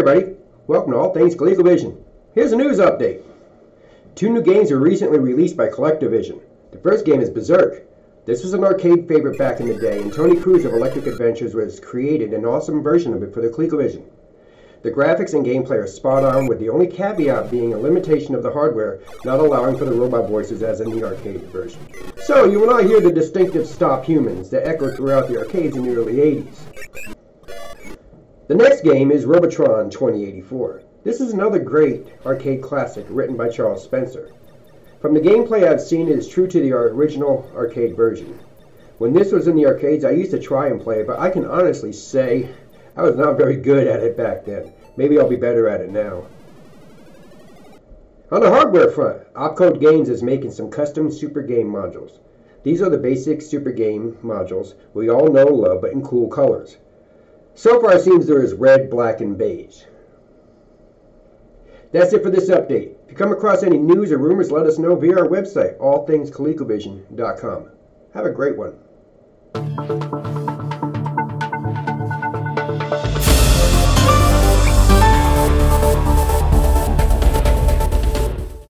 Welcome to All Things ColecoVision. Here's a news update. Two new games were recently released by CollectorVision. The first game is Berzerk. This was an arcade favorite back in the day, and Tony Cruise of Electric Adventures was created an awesome version of it for the ColecoVision. The graphics and gameplay are spot on, with the only caveat being a limitation of the hardware not allowing for the robot voices as in the arcade version. So you will not hear the distinctive stop humans that echoed throughout the arcades in the early 80s. The next game is Robotron 2084. This is another great arcade classic written by Charles Spencer. From the gameplay I've seen, it is true to the original arcade version. When this was in the arcades, I used to try and play it, but I can honestly say I was not very good at it back then. Maybe I'll be better at it now. On the hardware front, Opcode Games is making some custom Super Game modules. These are the basic Super Game modules we all know and love, but in cool colors. So far, it seems there is red, black, and beige. That's it for this update. If you come across any news or rumors, let us know via our website, allthingscolecovision.com. Have a great one.